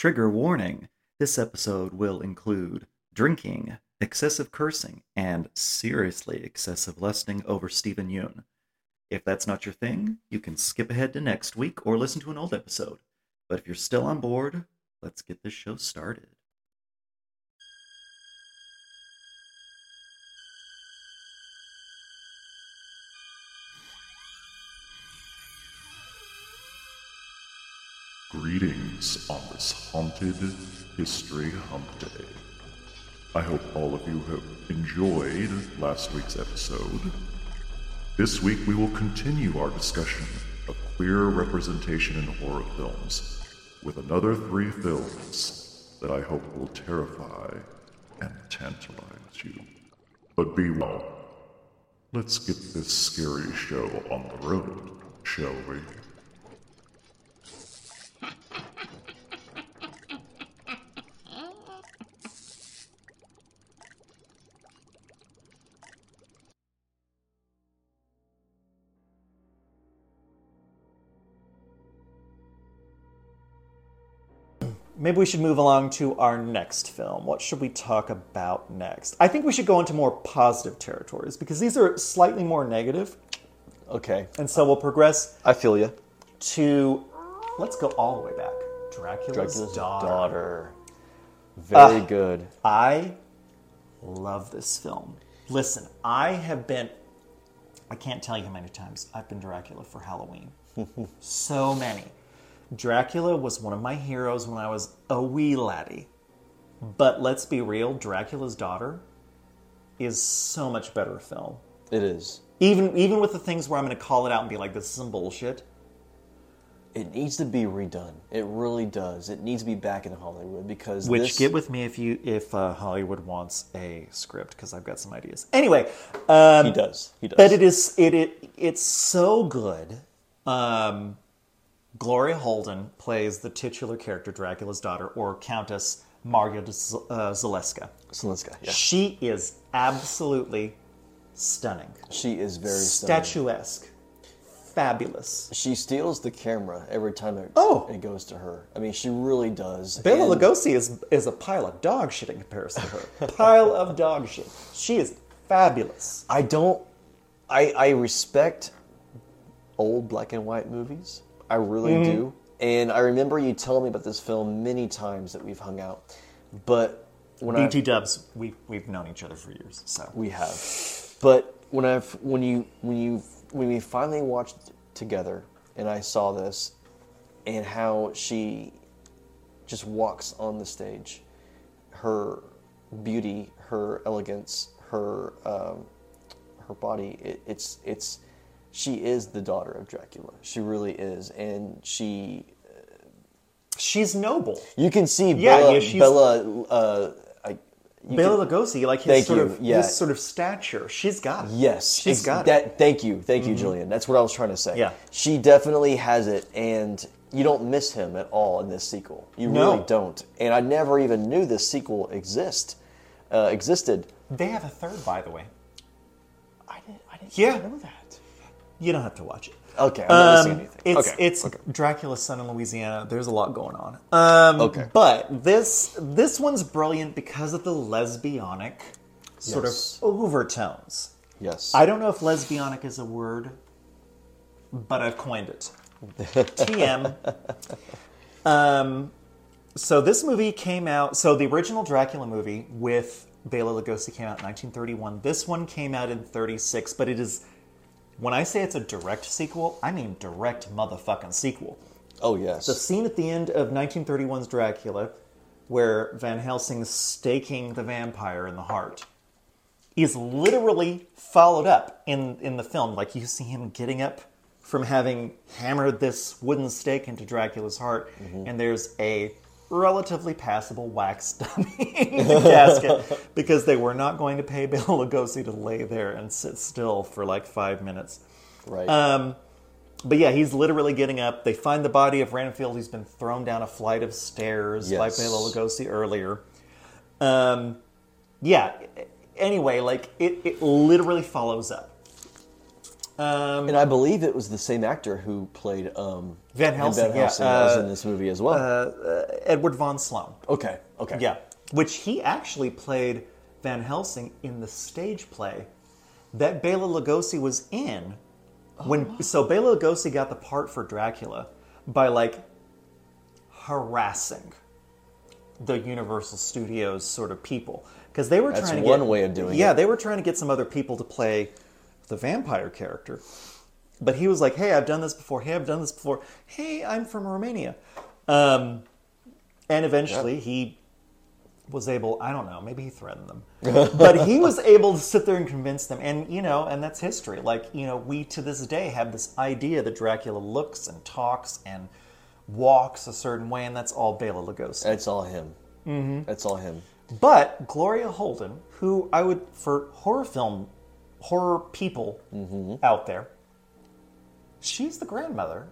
Trigger warning this episode will include drinking, excessive cursing, and seriously excessive lusting over Steven Yeun. If that's not your thing, you can skip ahead to next week or listen to an old episode. But if you're still on board, let's get this show started. Greetings on this haunted History Hump Day. I hope all of you have enjoyed last week's episode. This week we will continue our discussion of queer representation in horror films with another three films that I hope will terrify and tantalize you. But be well. Let's get this scary show on the road, shall we? Maybe we should move along to our next film. What should we talk about next? I think we should go into more positive territories because these are slightly more negative, Okay, and so we'll progress I feel you. to let's go all the way back. Dracula's, Dracula's daughter. daughter. Very Ah. good. I love this film. Listen, I have been I can't tell you how many times I've been Dracula for Halloween. so many. Dracula was one of my heroes when I was a wee laddie. But let's be real, Dracula's daughter is so much better film. It is. Even even with the things where I'm going to call it out and be like, "This is some bullshit." It needs to be redone. It really does. It needs to be back in Hollywood because Which this, get with me if you if uh, Hollywood wants a script because I've got some ideas. Anyway, um, he does. He does. but it is it, it it's so good. Um, Gloria Holden plays the titular character, Dracula's daughter, or Countess Margaret Z- uh, Zaleska. Zelenska, yeah. She is absolutely stunning, She is very stunning. statuesque, fabulous. She steals the camera every time it, Oh! it goes to her. I mean, she really does. Bela And Lugosi is is a pile of dog shit in comparison to her. pile of dog shit. She is fabulous. I don't. I I respect old black and white movies. I really Mm-hmm. do. And I remember you telling me about this film many times that we've hung out. But when I BT Dubs, we we've known each other for years, so We have, but when I've when you when you when we finally watched together, and I saw this, and how she just walks on the stage, her beauty, her elegance, her um, her body, it, it's it's she is the daughter of Dracula. She really is, and she she's noble. you can see Yeah, Bela yeah, she's- Bela. Uh, I, Bela can- Lugosi, like his sort you, of yeah. his sort of stature, she's got it. Yes, she's ex- got it. that. Thank you, thank you, Julian That's what I was trying to say. Yeah. she definitely has it, and you don't miss him at all in this sequel. You No. really don't. And I never even knew this sequel exist uh, existed. They have a third, by the way. I didn't. I didn't Yeah. know that. You don't have to watch it. Okay, I'm not missing Um, anything. it's okay, it's okay. Dracula's son in Louisiana. There's a lot going on. Um, Okay. but this this one's brilliant because of the lesbianic sort Yes. of overtones. yes. I don't know if lesbianic is a word, but I've coined it. TM. Um, so this movie came out. So the original Dracula movie with Bela Lugosi came out in 1931. This one came out in 36, but it is. When I say it's a direct sequel, I mean direct motherfucking sequel. oh yes. The scene at the end of 1931's Dracula, where Van Helsing's staking the vampire in the heart, is literally followed up in, in the film. Like you see him getting up from having hammered this wooden stake into Dracula's heart, mm-hmm. and there's a relatively passable wax dummy in casket because they were not going to pay Bill Lugosi to lay there and sit still for like five minutes. right. Um, but yeah, he's literally getting up. They find the body of Renfield. He's been thrown down a flight of stairs by Yes. Bela Lugosi earlier. Um, yeah. Anyway, like it, it literally follows up. Um, And I believe it was the same actor who played um, Van Helsing, Van Helsing that was uh, in this movie as well. Edward Van Sloan. okay, okay. Yeah, which he actually played Van Helsing in the stage play that Bela Lugosi was in. When so Bela Lugosi got the part for Dracula by like harassing the Universal Studios sort of people because they were That's trying to one get, way of doing yeah it. they were trying to get some other people to play the vampire character. But he was like hey I've done this before. Hey I've done this before. Hey I'm from Romania. Um, and eventually he was able i don't know maybe he threatened them. But he was able to sit there and convince them. And you know and that's history. Like you know we to this day have this idea that dracula looks and talks and walks a certain way and that's all bela lugosi. That's all him. Mm-hmm. That's all him. but gloria holden who i would for horror film horror people out there she's the grandmother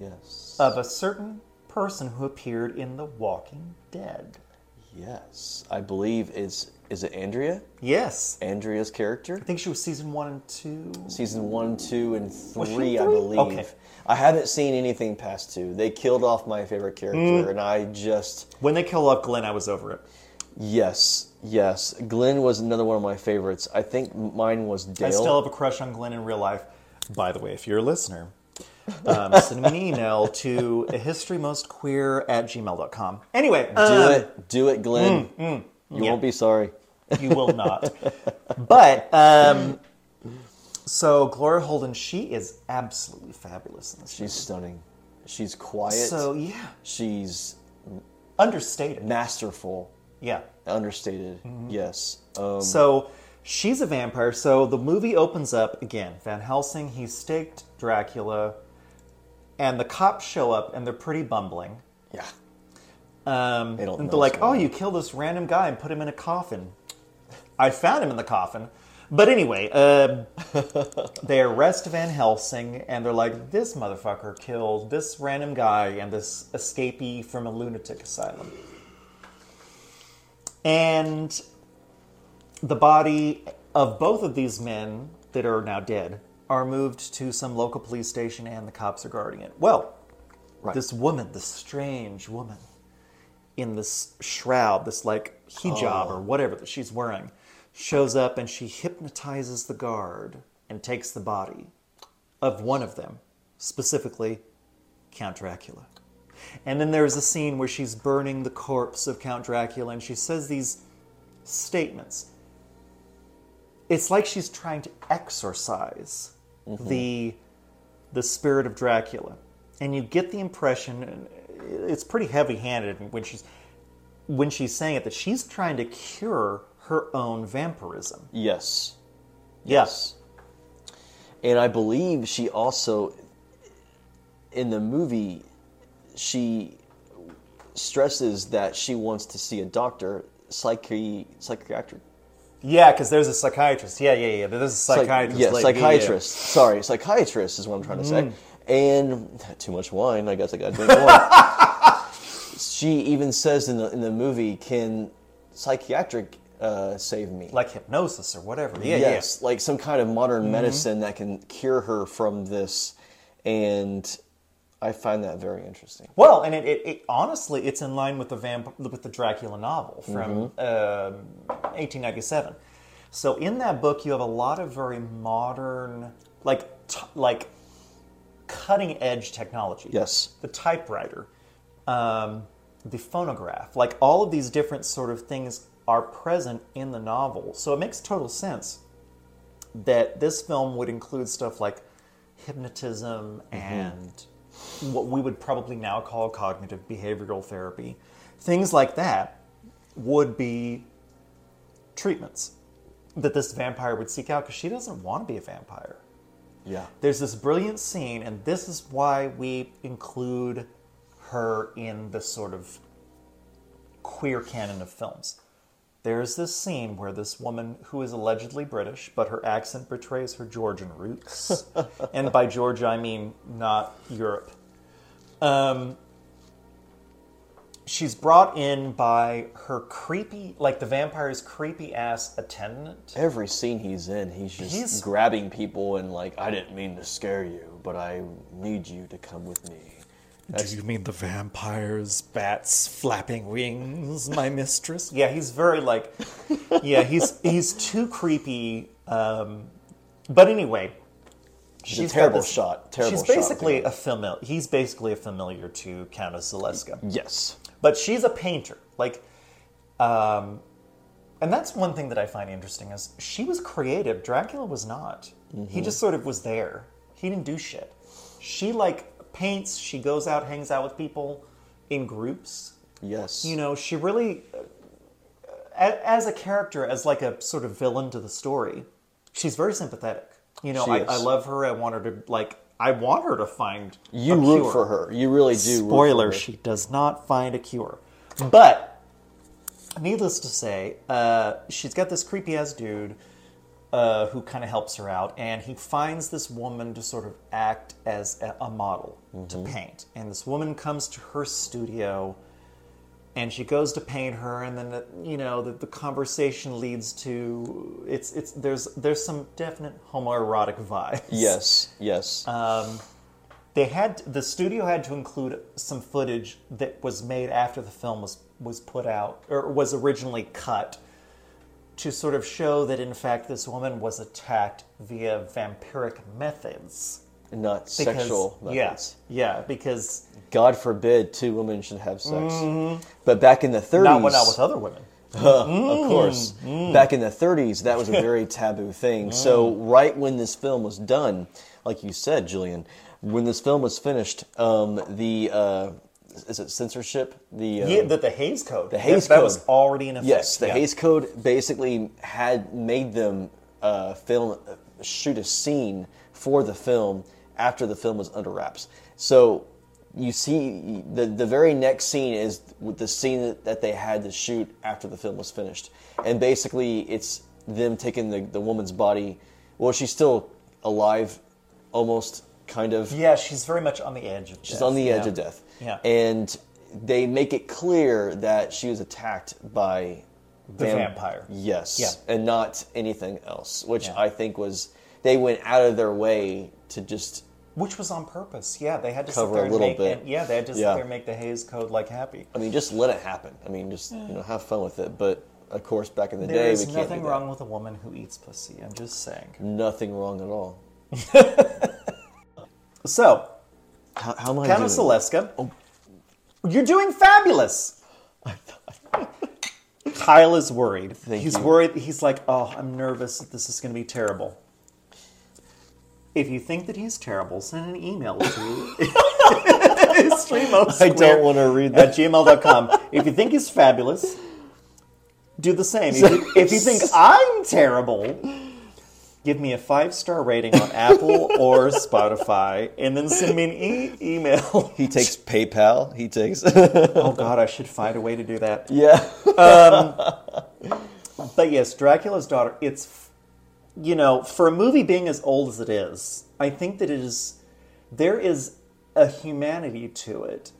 Yes. of a certain person who appeared in the walking dead yes. I believe it's is it Andrea? yes Andrea's character? I think she was season one and two. Season one, two, and she three, I believe. Okay. I haven't seen anything past two. They killed off my favorite character, Mm. and I just When they killed off Glenn, I was over it. Yes, yes. Glenn was another one of my favorites. I think mine was Dale. I still have a crush on Glenn in real life. By the way, if you're a listener, um, send me an email to historymostqueer at gmail.com. Anyway, do um, it, do it, Glenn. you yeah. won't be sorry. You will not. but um, so Gloria Holden, she is absolutely fabulous in this. She's stunning. She's quiet. so yeah, She's understated. masterful. Yeah. Understated. Mm-hmm. Yes. Um, So she's a vampire. So the movie opens up again. Van Helsing, he's staked Dracula, and the cops show up and they're pretty bumbling. yeah. Um, they don't and they're like, "Oh, you killed this random guy and put him in a coffin." I found him in the coffin. But anyway, uh, they arrest Van Helsing and they're like, "This motherfucker killed this random guy and this escapee from a lunatic asylum." And the body of both of these men that are now dead are moved to some local police station and the cops are guarding it. Well, Right. this woman, this strange woman in this shroud, this like hijab or oh. whatever that she's wearing, shows up and she hypnotizes the guard and takes the body of one of them, specifically Count Dracula. And then there's a scene where she's burning the corpse of Count Dracula and she says these statements. It's like she's trying to exorcise mm-hmm. the the spirit of Dracula. And you get the impression it's pretty heavy-handed when she's when she's saying it that she's trying to cure her own vampirism. Yes. Yes. And I believe she also, in the movie, she stresses that she wants to see a doctor, psychi- psychiatric. Yeah, because there's a psychiatrist. Yeah, yeah, yeah. There's a psych- psychiatrist. yeah, like- yeah, yeah. psychiatrist. Sorry, psychiatrist is what I'm trying to say. Mm. And too much wine. I guess I got to drink more. she even says in the in the movie, "Can psychiatric uh, save me?" Like hypnosis or whatever. Yeah, yes, like some kind of modern Mm-hmm. medicine that can cure her from this, and I find that very interesting. Well, and it, it, it honestly, it's in line with the vamp- with the Dracula novel from um 1897. So in that book, you have a lot of very modern, like t- like cutting edge technology. Yes. the typewriter, um, the phonograph, like all of these different sort of things are present in the novel. So it makes total sense that this film would include stuff like hypnotism and what we would probably now call cognitive behavioral therapy. Things like that would be treatments that this vampire would seek out because she doesn't want to be a vampire Yeah. there's this brilliant scene, and this is why we include her in the sort of queer canon of films. There's this scene where this woman, who is allegedly British, but her accent betrays her Georgian roots, and by Georgia I mean not Europe. Um, she's brought in by her creepy, like the vampire's creepy ass attendant. Every scene he's in, he's just He's- grabbing people and like, I didn't mean to scare you, but I need you to come with me. Do you mean the vampires, bats, flapping wings, my mistress? Yeah, he's very like, yeah, he's he's too creepy. Um, but anyway, She's a terrible this- shot. Terrible she's basically yeah. a familiar. He's basically a familiar to Countess Zaleska. Yes. but she's a painter like um and that's one thing that i find interesting is she was creative dracula was not he just sort of was there he didn't do shit she like paints she goes out hangs out with people in groups Yes. you know she really uh, as a character as like a sort of villain to the story she's very sympathetic you know I. I love her i want her to like i want her to find you a root cure. for her. You really do. Spoiler. She does not find a cure. But needless to say, uh, she's got this creepy ass dude uh, who kind of helps her out, and he finds this woman to sort of act as a, a model to paint. And this woman comes to her studio, and she goes to paint her, and then the, you know the, the conversation leads to it's it's there's there's some definite homoerotic vibes Yes. Yes. Uh, they had the studio had to include some footage that was made after the film was was put out or was originally cut to sort of show that in fact this woman was attacked via vampiric methods. Not because sexual methods. yeah yeah because God forbid two women should have sex. But back in the 30s, not when with other women. Of course, back in the 30s, that was a very taboo thing. So right when this film was done, like you said, Julian, when this film was finished, um, the uh, is it censorship? The uh, yeah that the Hays Code the Hays that, that Code. was already in effect Yes, the yeah. Hays Code basically had made them uh, film shoot a scene for the film after the film was under wraps. So you see, the the very next scene is the scene that, that they had to shoot after the film was finished, and basically it's them taking the the woman's body. Well, she's still alive, almost kind of. yeah she's very much on the edge of death. She's on the edge of death. Yeah. And they make it clear that she was attacked by The vampire. Yes. Yeah. And not anything else, which Yeah. I think was they went out of their way to just which was on purpose yeah they had to Cover sit there a and little make bit. and- yeah they had to sit Yeah. there and make the Hays Code like happy I mean just let it happen. I mean just you know have fun with it. But of course back in the There day is we can't nothing wrong with a woman who eats pussy. I'm just saying. Nothing wrong at all. So, How, how am I Countess doing? Zaleska, oh. you're doing fabulous. Kyle is worried. Thank he's you. worried. He's like, oh, I'm nervous that this is going to be terrible. If you think that he's terrible, send an email to streamo I don't want to read that. at gmail.com. If you think he's fabulous, do the same. If you, if you think I'm terrible, give me a five star rating on Apple or Spotify, and then send me an e- email. He takes PayPal. He takes oh God, I should find a way to do that. Yeah. Um, but yes, Dracula's daughter. It's you know, for a movie being as old as it is, I think that it is there is a humanity to it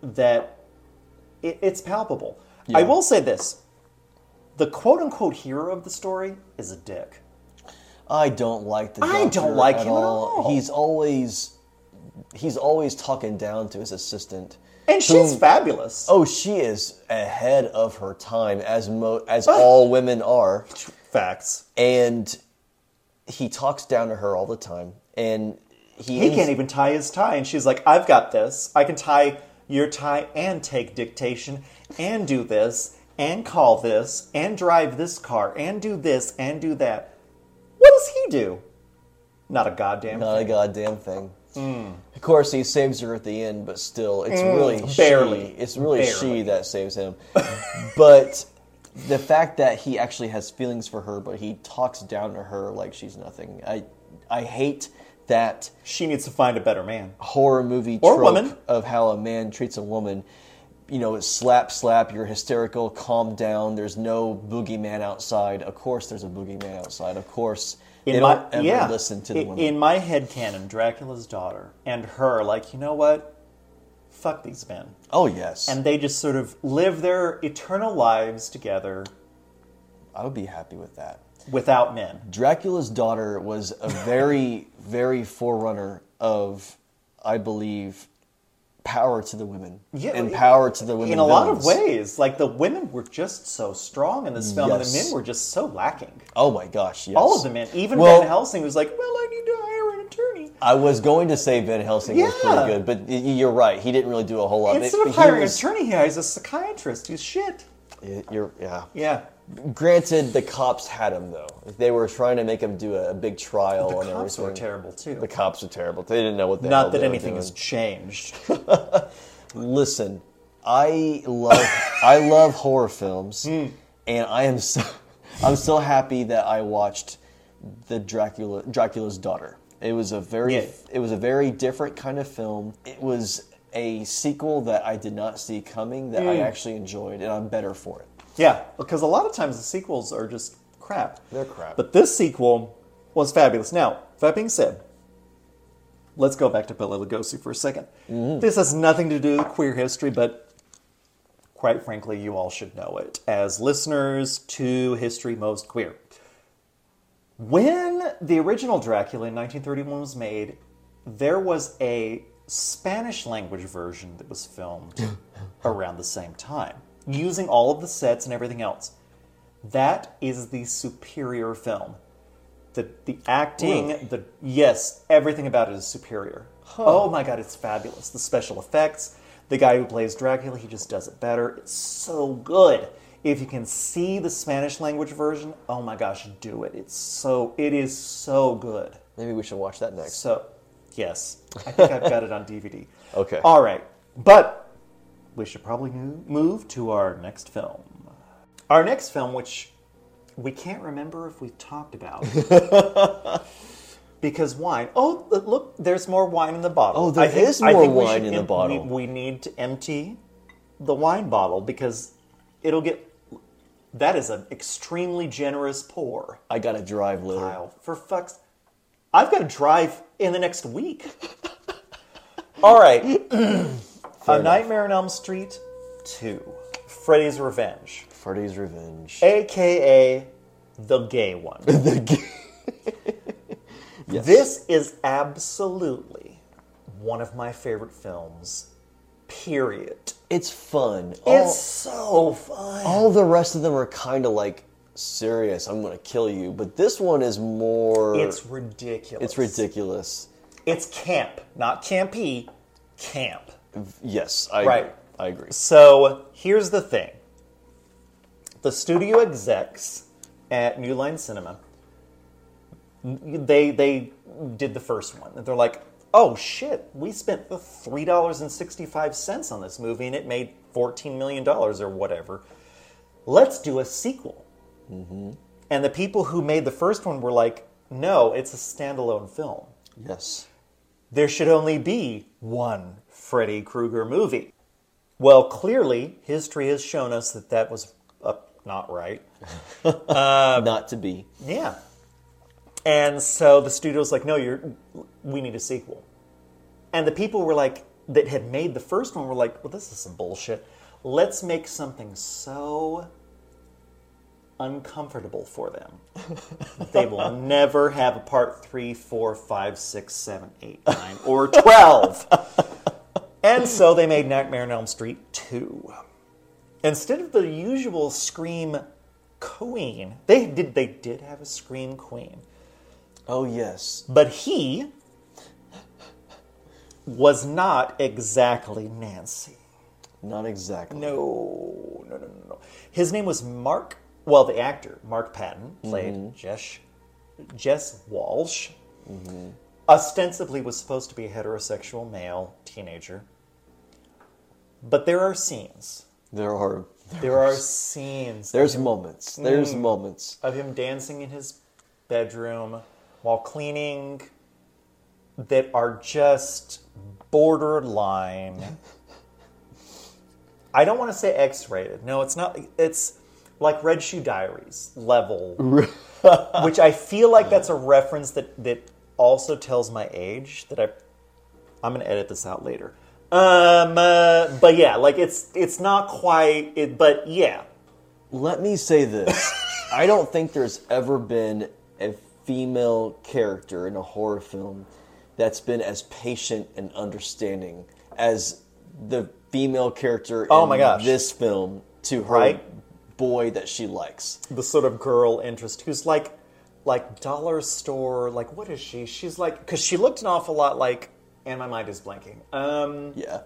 that it, it's palpable. I will say this: the quote unquote hero of the story is a dick. I don't like the. I don't like at him at all. He's always, he's always talking down to his assistant. And she's fabulous. Oh, she is ahead of her time, as mo- as all women are, Facts. and he talks down to her all the time, and he, He ends- can't even tie his tie, and she's like, "I've got this. I can tie your tie and take dictation and do this and call this and drive this car and do this and do that." What does he do? Not a goddamn thing. Not a goddamn thing. Of course, he saves her at the end, but still, it's really Mm. barely. She, it's really Barely. she that saves him. but the fact that he actually has feelings for her, but he talks down to her like she's nothing. I I hate that She needs to find a better man. horror movie Or trope woman. of how a man treats a woman. You know, it's slap, slap, you're hysterical, calm down, there's no boogeyman outside. Of course, there's a boogeyman outside. Of course, they my, don't ever yeah, listen to the in, women. in my head canon, Dracula's daughter and her, like, you know what? fuck these men. Oh yes, And they just sort of live their eternal lives together I would be happy with that. without men. Dracula's daughter was a very, very forerunner of, I believe, power to the women yeah, and power to the women. In a lot of ways. Like the women were just so strong in this film, and the men were just so lacking. Oh my gosh, yes. All of the men. Even Well- Van Helsing was like, well, I need to hire an attorney. I was going to say Van Helsing was pretty good, but you're right. He didn't really do a whole lot. Instead It- of hiring was- an attorney, he hires a psychiatrist. He's shit. You're, yeah. Yeah. Granted, the cops had him though. They were trying to make him do a, a big trial The and cops everything. were terrible too. The cops were terrible. They didn't know what the hell Not that they were anything doing. has changed. Listen, I love I love horror films, Hmm. and I am so I'm so happy that I watched the Dracula Dracula's daughter. It was a very Yeah. it was a very different kind of film. It was a sequel that I did not see coming that I Hmm. actually enjoyed, and I'm better for it. Yeah, because a lot of times the sequels are just crap. They're crap. But this sequel was fabulous. Now, that being said, let's go back to Bela Lugosi for a 2nd Mm-hmm. This has nothing to do with queer history, but quite frankly, you all should know it as listeners to History Most Queer. When the original Dracula in 1931 was made, there was a Spanish language version that was filmed around the same time, using all of the sets and everything else. That is the superior film. The the acting, Really? the yes, everything about it is superior. Oh my god, it's fabulous. The special effects, the guy who plays Dracula, he just does it better. It's so good. If you can see the Spanish language version, oh my gosh, do it. It's so it is so good. Maybe we should watch that next. So, yes, I think I've got it on DVD. Okay. All right, but we should probably move to our next film. Our next film, which we can't remember if we've talked about. because wine. Oh, look, there's more wine in the bottle. Oh, there think, is more wine in the bottle. We, we need to empty the wine bottle because it'll get. That is an extremely generous pour. I got to drive later. Kyle, for fuck's I've got to drive in the next week. All right. A Nightmare on Elm Street 2. Freddy's Revenge. Freddy's Revenge. AKA the gay one. the g- This is absolutely one of my favorite films. Period. it's fun. All, It's so fun. all the rest of them are kind of like serious. I'm going to kill you, but this one is more. It's ridiculous. it's ridiculous. It's camp, not campy. Camp. Yes, I Right. Agree. I agree. So here's the thing the studio execs at New Line Cinema, they, they did the first one. And they're like, oh shit, we spent the $3.65 on this movie and it made $14 million or whatever. Let's do a sequel. Mm-hmm. And the people who made the first one were like, no, it's a standalone film Yes. there should only be one Freddy Krueger movie. Well, clearly, history has shown us that that was uh, not right. Not to be. Yeah. And so the studio's like, no, you're, we need a sequel. And the people were like, that had made the first one were like, well, this is some bullshit. Let's make something so uncomfortable for them. they will never have a part three, four, five, six, seven, eight, nine, or 12. and so they made Nightmare on Elm Street 2. Instead of the usual Scream Queen, they did, they did have a Scream Queen. Oh, yes. But he was not exactly Nancy. Not exactly. No, no, no, no, no. His name was Mark. Well, the actor Mark Patton played mm-hmm. Jess Jess Walsh. Mm-hmm. Ostensibly was supposed to be a heterosexual male teenager, but there are scenes. There are. There are scenes There's moments. Mm. There's moments. of him dancing in his bedroom while cleaning that are just borderline. I don't want to say X rated. No, it's not. It's like Red Shoe Diaries level, which I feel like that's a reference that, that also tells my age. That I, I'm going to edit this out later. Um, uh, but yeah, like it's it's not quite. It, but yeah, Let me say this. I don't think there's ever been a female character in a horror film that's been as patient and understanding as the female character Oh in my gosh. this film to her Right? boy that she likes. the sort of girl interest who's like like dollar store. Like what is she? She's like because she looked an awful lot like. And my mind is blanking. Um, Yeah.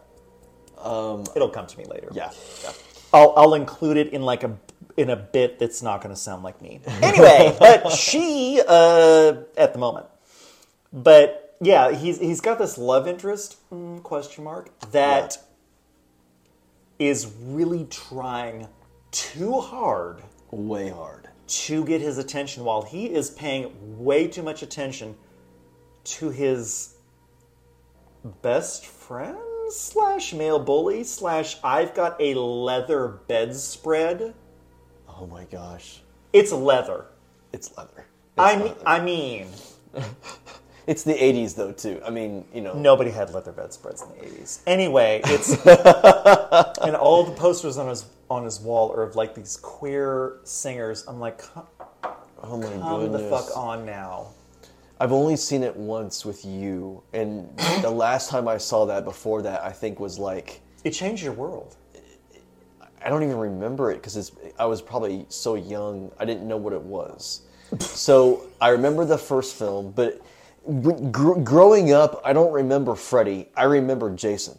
Um, it'll come to me later. Yeah. yeah. I'll, I'll include it in like a in a bit that's not going to sound like me. Anyway, but she uh, at the moment, but yeah, he's he's got this love interest mm, question mark that is really trying too hard Way hard. to get his attention while he is paying way too much attention to his best friend slash male bully slash I've got a leather bedspread. Oh my gosh. It's leather. It's leather. It's I mean, leather. I mean, It's the 80s though too. I mean, you know. nobody had leather bedspreads in the eighties. Anyway, it's and all the posters on his on his wall are of like these queer singers. I'm like, come, Oh my come goodness. the fuck on now. I've only seen it once with you, and the last time I saw that before that, I think was like It changed your world. I don't even remember it because I was probably so young I didn't know what it was. so I remember the first film, but gr- growing up, I don't remember Freddy. I remember Jason.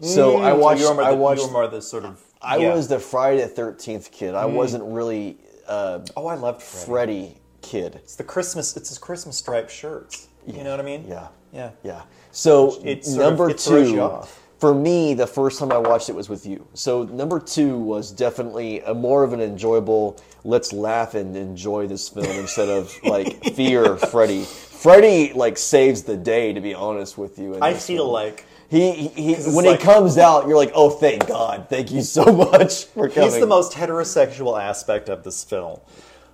So I watched. Mm, were more I watched. You the sort of. I yeah. Mm. was the Friday the Thirteenth kid. I wasn't really a Oh, I loved Freddy. Freddy kid. It's the Christmas. It's his Christmas striped shirts. You know what I mean? Yeah. Yeah. Yeah. So of- number it two, for me, the first time I watched it was with you. So number two was definitely a more of an enjoyable. Let's laugh and enjoy this film instead of like fear Freddy. Freddy like saves the day. To be honest with you, I feel film. like he, he, he when like- he comes out, you're like, oh, thank God, thank you so much for coming. he's the most heterosexual aspect of this film.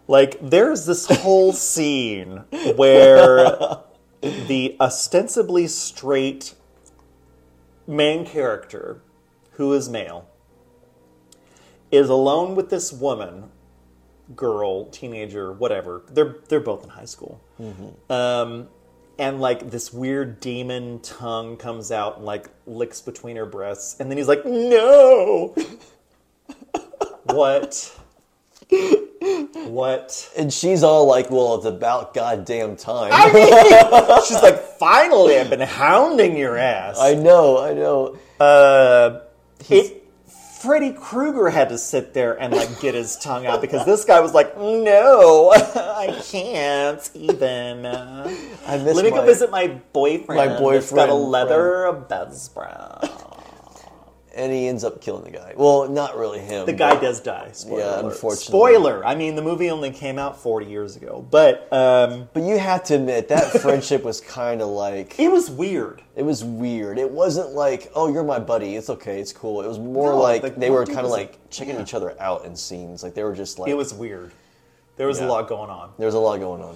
Like, there's this whole scene where the ostensibly straight main character, who is male, is alone with this woman, girl, teenager, whatever. They're they're both in high school. Um, and like this weird demon tongue comes out and like licks between her breasts, and then he's like, "No." what? What? and she's all like, well, it's about goddamn time. She's like, finally, I've been hounding your ass. I know, I know. uh, it, Freddy Krueger had to sit there and like get his tongue out because this guy was like, "No, I can't even." I miss Let me my- go visit my boyfriend. My boyfriend. got a leather bedspread. And he ends up killing the guy. Well, not really him. The guy does die. Spoiler Yeah, alert. unfortunately. Spoiler. I mean, the movie only came out 40 years ago, but um, But you have to admit that friendship was kind of like it was weird. it was weird. It wasn't like, oh, you're my buddy. It's okay. It's cool. It was more No, like the they were kind of was like checking yeah. each other out in scenes. Like they were just like It was weird. There was Yeah. a lot going on. there was a lot going on,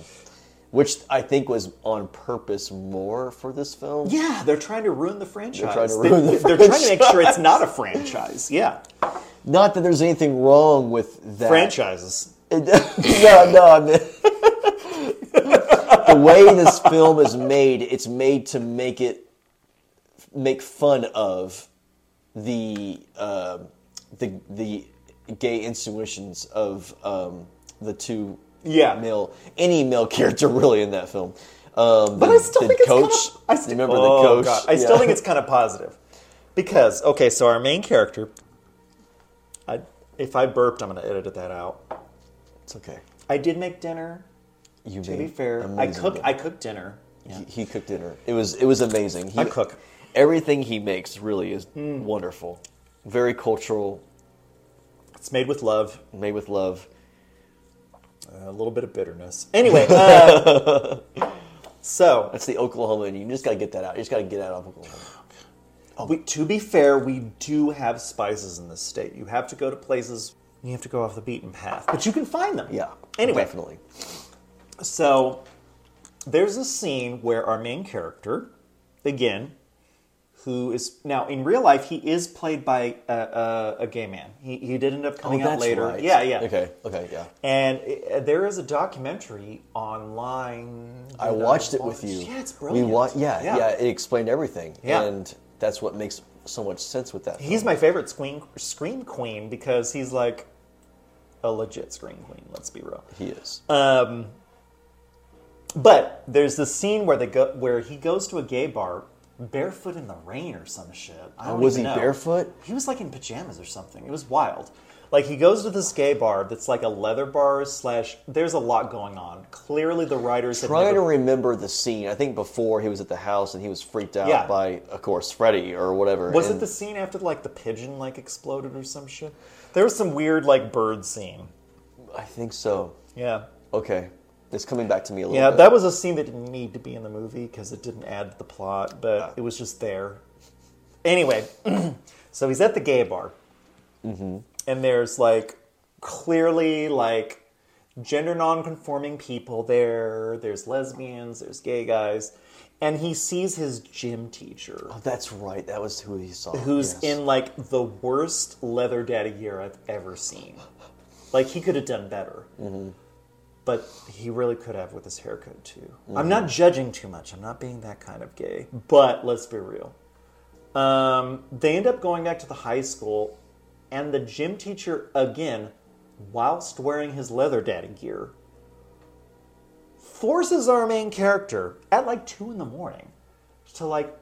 which I think was on purpose more for this film. Yeah, they're trying to ruin the franchise. trying to they, the they're trying to make sure it's not a franchise. Yeah, Not that there's anything wrong with that. franchises. It- no, no, I mean, the way this film is made, it's made to make it make fun of the uh, the the gay insinuations of um, the two Yeah. male any male character really in that film. Um, But the, I still think it's coach. Kind of, I still, remember oh, the coach. God. I still Yeah. think it's kind of positive because okay, so our main character. I, if I burped, I'm going to edit that out. it's okay. I did make dinner. You To be fair, I cooked. dinner. I cooked dinner. Yeah. He, he cooked dinner. It was it was amazing. He, I cook. Everything he makes really is Hmm. wonderful. Very cultural, It's made with love. made with love. A little bit of bitterness. Anyway, uh, so That's the Oklahoma, and you just got to get that out. You just got to get out of Oklahoma. We, to be fair, we do have spices in this state. You have to go to places. You have to go off the beaten path, but you can find them. Yeah. Anyway, definitely. so there's a scene where our main character, again, who is now in real life he is played by a, a, a gay man. He he did end up coming out later. right. Yeah, yeah. Okay, okay, yeah. And uh, there is a documentary online. I watched it watched. with you. Yeah, it's brilliant. We wa- yeah, Yeah. yeah, It explained everything, Yeah. and that's what makes so much sense with that. He's film. my favorite scream scream queen because he's like a legit scream queen. Let's be real. he is. Um, but there's this scene where they go where he goes to a gay bar barefoot in the rain or some shit. I don't Oh, was he know. barefoot? He was like in pajamas or something. It was wild. Like he goes to this gay bar that's like a leather bar slash. There's a lot going on. Clearly, the writers Trying to never, remember the scene. I think before he was at the house and he was freaked out Yeah. by, of course, Freddy or whatever. Was it the scene after like the pigeon like exploded or some shit? There was some weird like bird scene. I think so. Yeah. Okay, it's coming back to me a little Yeah, bit. that was a scene that didn't need to be in the movie because it didn't add to the plot, but it was just there. Anyway, so he's at the gay bar, Mm-hmm. and there's like clearly like gender non-conforming people there. There's lesbians, there's gay guys, and he sees his gym teacher, Oh, that's right. That was who he saw. who's yes. in like the worst leather daddy gear I've ever seen. Like he could have done better. But he really could have with his haircut too. I'm not judging too much. I'm not being that kind of gay. But let's be real. Um, they end up going back to the high school, and the gym teacher again, whilst wearing his leather daddy gear, forces our main character at like two in the morning to like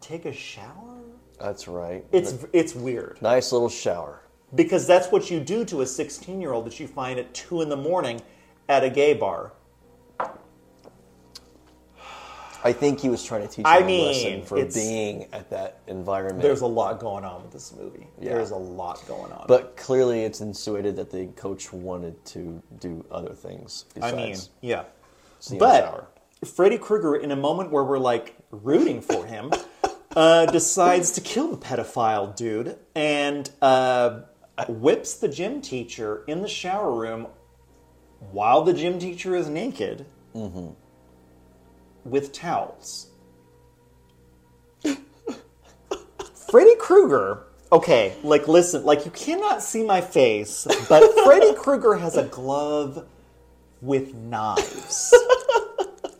take a shower. That's right. It's it's weird nice little shower. because that's what you do to a 16 year old that you find at two in the morning at a gay bar. I think he was trying to teach I him a mean, lesson for it's- being at that environment. There's a lot going on with this movie. Yeah. There's a lot going on. but clearly, it's insinuated that the coach wanted to do other things. I Besides mean, yeah. But shower. Freddy Krueger, in a moment where we're like rooting for him, uh, decides to kill the pedophile dude and uh, whips the gym teacher in the shower room while the gym teacher is naked mm-hmm. with towels. Freddy Krueger. Okay, like listen, like you cannot see my face, but Freddy Krueger has a glove with knives.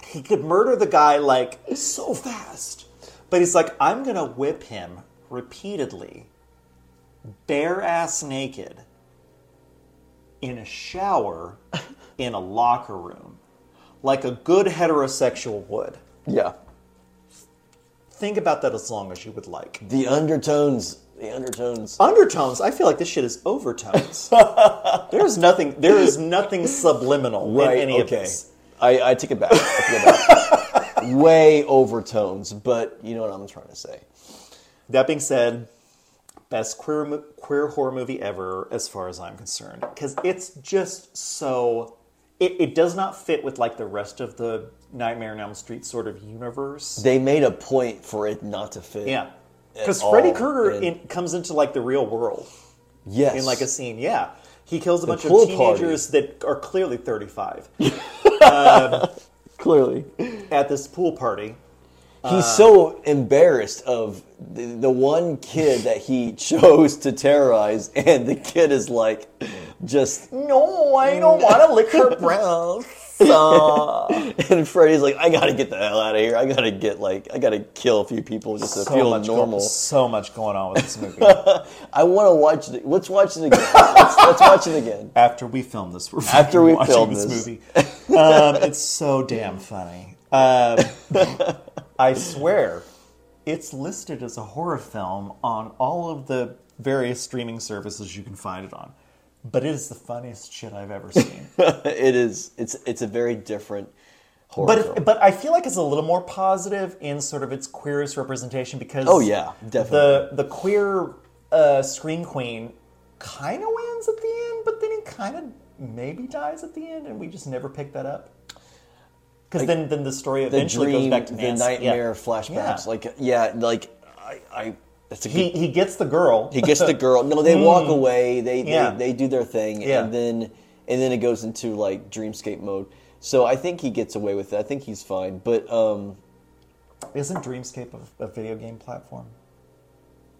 he could murder the guy like so fast. But he's like, I'm gonna whip him repeatedly, bare ass naked, in a shower, in a locker room, like a good heterosexual would. Yeah, Think about that as long as you would like. the undertones. The undertones. Undertones, I feel like this shit is overtones. There's nothing there is nothing subliminal in any of okay. this. I, I take it back. I take it back. Way overtones, but you know what I'm trying to say. That being said, best queer queer horror movie ever, as far as I'm concerned, because it's just so. It, it does not fit with like the rest of the Nightmare on Elm Street sort of universe. They made a point for it not to fit. yeah, because Freddy Krueger in, comes into like the real world Yes. in like a scene. Yeah, he kills a bunch of teenagers that are clearly 35 um, clearly. at this pool party. He's so embarrassed of the, the one kid that he chose to terrorize, and the kid is like, just. No, I don't want to lick her breasts. And Freddy's like, I gotta get the hell out of here. I gotta get, like, I gotta kill a few people just to so feel much go- normal. so much going on with this movie. I wanna watch it. Let's watch it again. let's, let's watch it again. after we film this, we're After we watching film this, this. movie. Um, it's so damn funny. Um, I swear, it's listed as a horror film on all of the various streaming services you can find it on. But it is the funniest shit I've ever seen. it is. It's it's a very different horror but film. but I feel like it's a little more positive in sort of its queerest representation because Oh, yeah, definitely. the the queer uh, scream queen kind of wins at the end, but then he kind of maybe dies at the end, and we just never pick that up. Because then then the story the eventually dream, goes back to the nightmare Yeah. flashbacks. Yeah. Like yeah, like I, I that's a good he he gets the girl. He gets the girl. No, they walk away. They, Yeah. they they do their thing, Yeah. and then and then it goes into like dreamscape mode. So I think he gets away with it. I think he's fine. But um, Isn't Dreamscape a, a video game platform?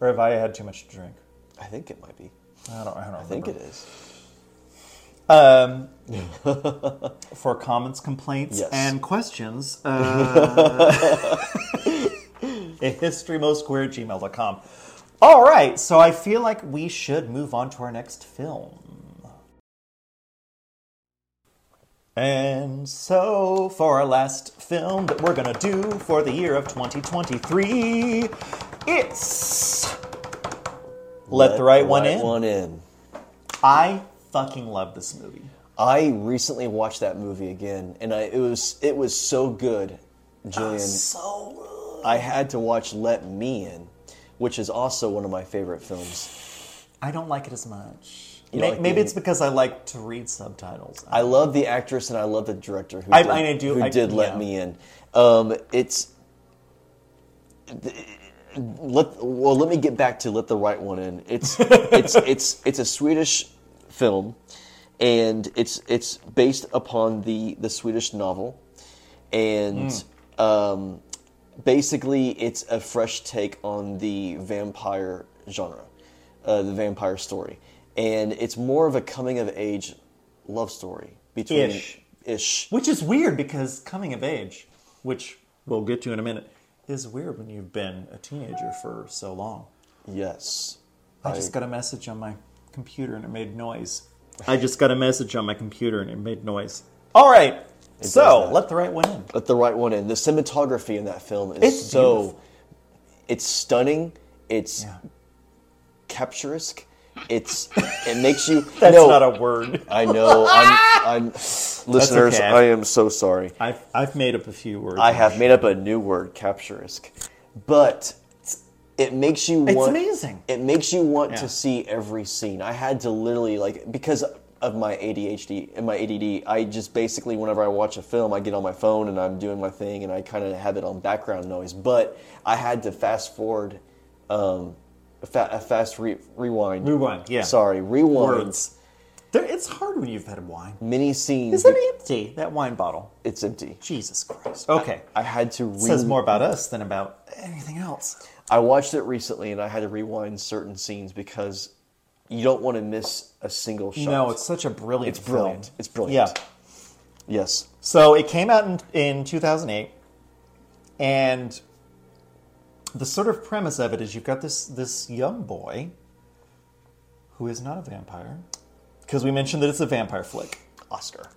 Or have I had too much to drink? I think it might be. I don't. I don't know. I think it is. Um, for comments, complaints, Yes. and questions, uh, a historymostqueer at gmail.com. All right, so I feel like we should move on to our next film. And so, for our last film that we're going to do for the year of 2023, it's Let, the Right, One In. One in. I fucking love this movie. I recently watched that movie again, and I, it was it was so good, Julian. So I had to watch Let Me In, which is also one of my favorite films. I don't like it as much. You like Maybe the- it's because I like to read subtitles. I love the actress and I love the director who I- did, I do- who I- did Let. Me In. Um, it's let well. Let me get back to Let the Right One In. It's it's it's it's a Swedish film, and it's it's based upon the the Swedish novel, and Hmm. um, basically it's a fresh take on the vampire genre, uh, the vampire story, and it's more of a coming of age love story between Ish. ish. which is weird because coming of age, which we'll get to in a minute, is weird when you've been a teenager for so long. Yes, I just got a message on my computer and it made noise. I just got a message on my computer and it made noise. All right, so let the right one in. let the right one in. The cinematography in that film is It's so beautiful. it's stunning. It's Yeah. capturesque. It's it makes you That's no, not a word. I know. I'm, I'm listeners. okay. I am so sorry. I've, I've made up a few words. I have made up a new word, capturesque, but it makes you It's want. amazing. It makes you want Yeah. to see every scene. I had to literally like because of my ADHD and my ADD. I just basically whenever I watch a film, I get on my phone and I'm doing my thing and I kind of have it on background noise. But I had to fast forward, um, a, fa- a fast re- rewind. Rewind, yeah. Sorry, rewind. Words. There, it's hard when you've had wine. Many scenes. Is it empty, that wine bottle? It's empty. Jesus Christ. Okay. I had to. Re- It says more about us than about anything else. I watched it recently and I had to rewind certain scenes because you don't want to miss a single shot. No, it's such a brilliant It's brilliant. film. It's brilliant. Yeah. yes. So it came out in, in 2008, and the sort of premise of it is you've got this this young boy who is not a vampire, because we mentioned that it's a vampire flick, Oscar.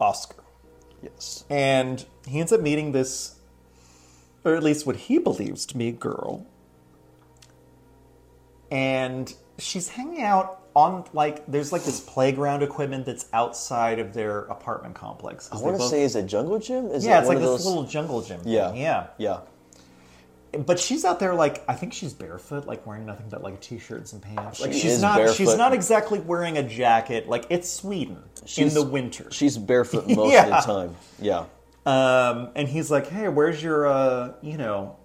Oscar, Yes. and he ends up meeting this, or at least what he believes to be a girl, and she's hanging out on like there's like this playground equipment that's outside of their apartment complex. I want to both- say, is a Jungle Gym? Is yeah, it it's like this those- little jungle gym. thing. Yeah. yeah. Yeah. But she's out there like I think she's barefoot, like wearing nothing but like a t-shirt and some pants. Like She she's not she's not exactly wearing a jacket. Like it's Sweden in the winter. She's barefoot most of the time. Yeah. Um, and he's like, "Hey, where's your uh, you know,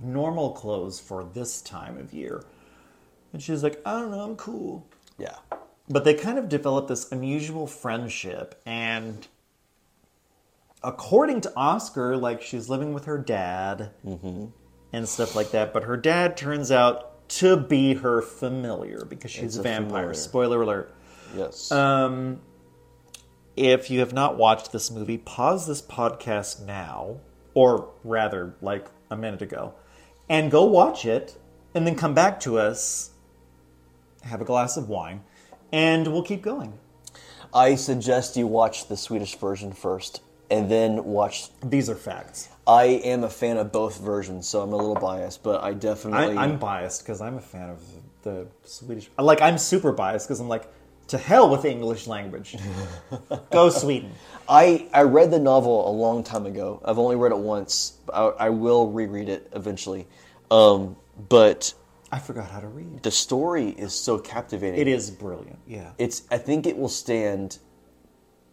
normal clothes for this time of year?" And she's like, "I don't know, I'm cool." Yeah. But they kind of develop this unusual friendship and according to Oscar, like she's living with her dad and stuff like that, but her dad turns out to be her familiar because she's It's a vampire. familiar. Spoiler alert. Yes. Um, if you have not watched this movie, pause this podcast now, or rather, like a minute ago, and go watch it, and then come back to us, have a glass of wine, and we'll keep going. I suggest you watch the Swedish version first, and then watch. These are facts. I am a fan of both versions, so I'm a little biased, but I I, definitely. I'm biased because I'm a fan of the Swedish. Like, I'm super biased because I'm like, to hell with the English language. go Sweden. I, I read the novel a long time ago. I've only read it once. I, I will reread it eventually. Um, but I forgot how to read. the story is so captivating. It is brilliant. Yeah. It's. I think it will stand